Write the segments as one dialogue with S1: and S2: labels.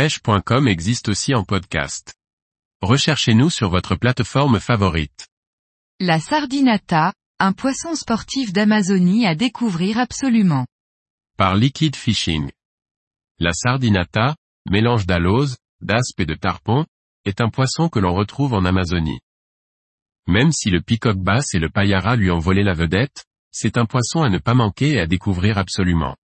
S1: pêche.com existe aussi en podcast. Recherchez-nous sur votre plateforme favorite.
S2: La sardinata, un poisson sportif d'Amazonie à découvrir absolument.
S1: Par Liquid Fishing. La sardinata, mélange d'alose, d'aspe et de tarpon, est un poisson que l'on retrouve en Amazonie. Même si le peacock bass et le payara lui ont volé la vedette, c'est un poisson à ne pas manquer et à découvrir absolument.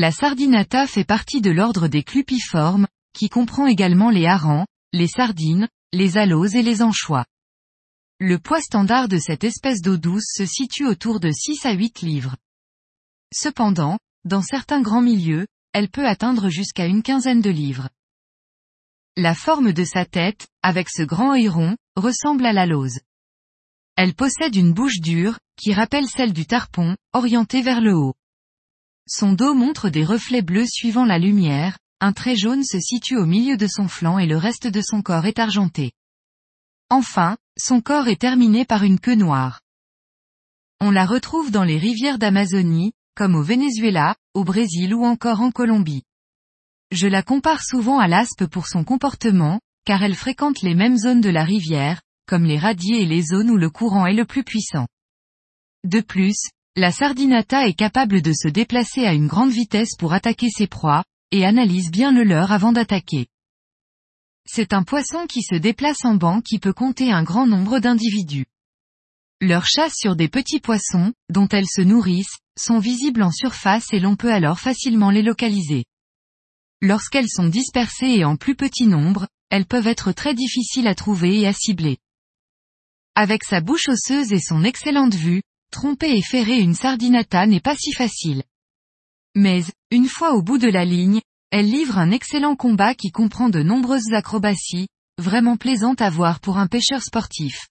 S2: La sardinata fait partie de l'ordre des clupiformes, qui comprend également les harengs, les sardines, les aloses et les anchois. Le poids standard de cette espèce d'eau douce se situe autour de 6 à 8 livres. Cependant, dans certains grands milieux, elle peut atteindre jusqu'à une quinzaine de livres. La forme de sa tête, avec ce grand œil rond, ressemble à la lose. Elle possède une bouche dure, qui rappelle celle du tarpon, orientée vers le haut. Son dos montre des reflets bleus suivant la lumière, un trait jaune se situe au milieu de son flanc et le reste de son corps est argenté. Enfin, son corps est terminé par une queue noire. On la retrouve dans les rivières d'Amazonie, comme au Venezuela, au Brésil ou encore en Colombie. Je la compare souvent à l'aspe pour son comportement, car elle fréquente les mêmes zones de la rivière, comme les radiers et les zones où le courant est le plus puissant. De plus, la sardinata est capable de se déplacer à une grande vitesse pour attaquer ses proies, et analyse bien le leur avant d'attaquer. C'est un poisson qui se déplace en banc qui peut compter un grand nombre d'individus. Leurs chasses sur des petits poissons, dont elles se nourrissent, sont visibles en surface et l'on peut alors facilement les localiser. Lorsqu'elles sont dispersées et en plus petit nombre, elles peuvent être très difficiles à trouver et à cibler. Avec sa bouche osseuse et son excellente vue, Tromper et ferrer une sardinata n'est pas si facile. Mais, une fois au bout de la ligne, elle livre un excellent combat qui comprend de nombreuses acrobaties, vraiment plaisantes à voir pour un pêcheur sportif.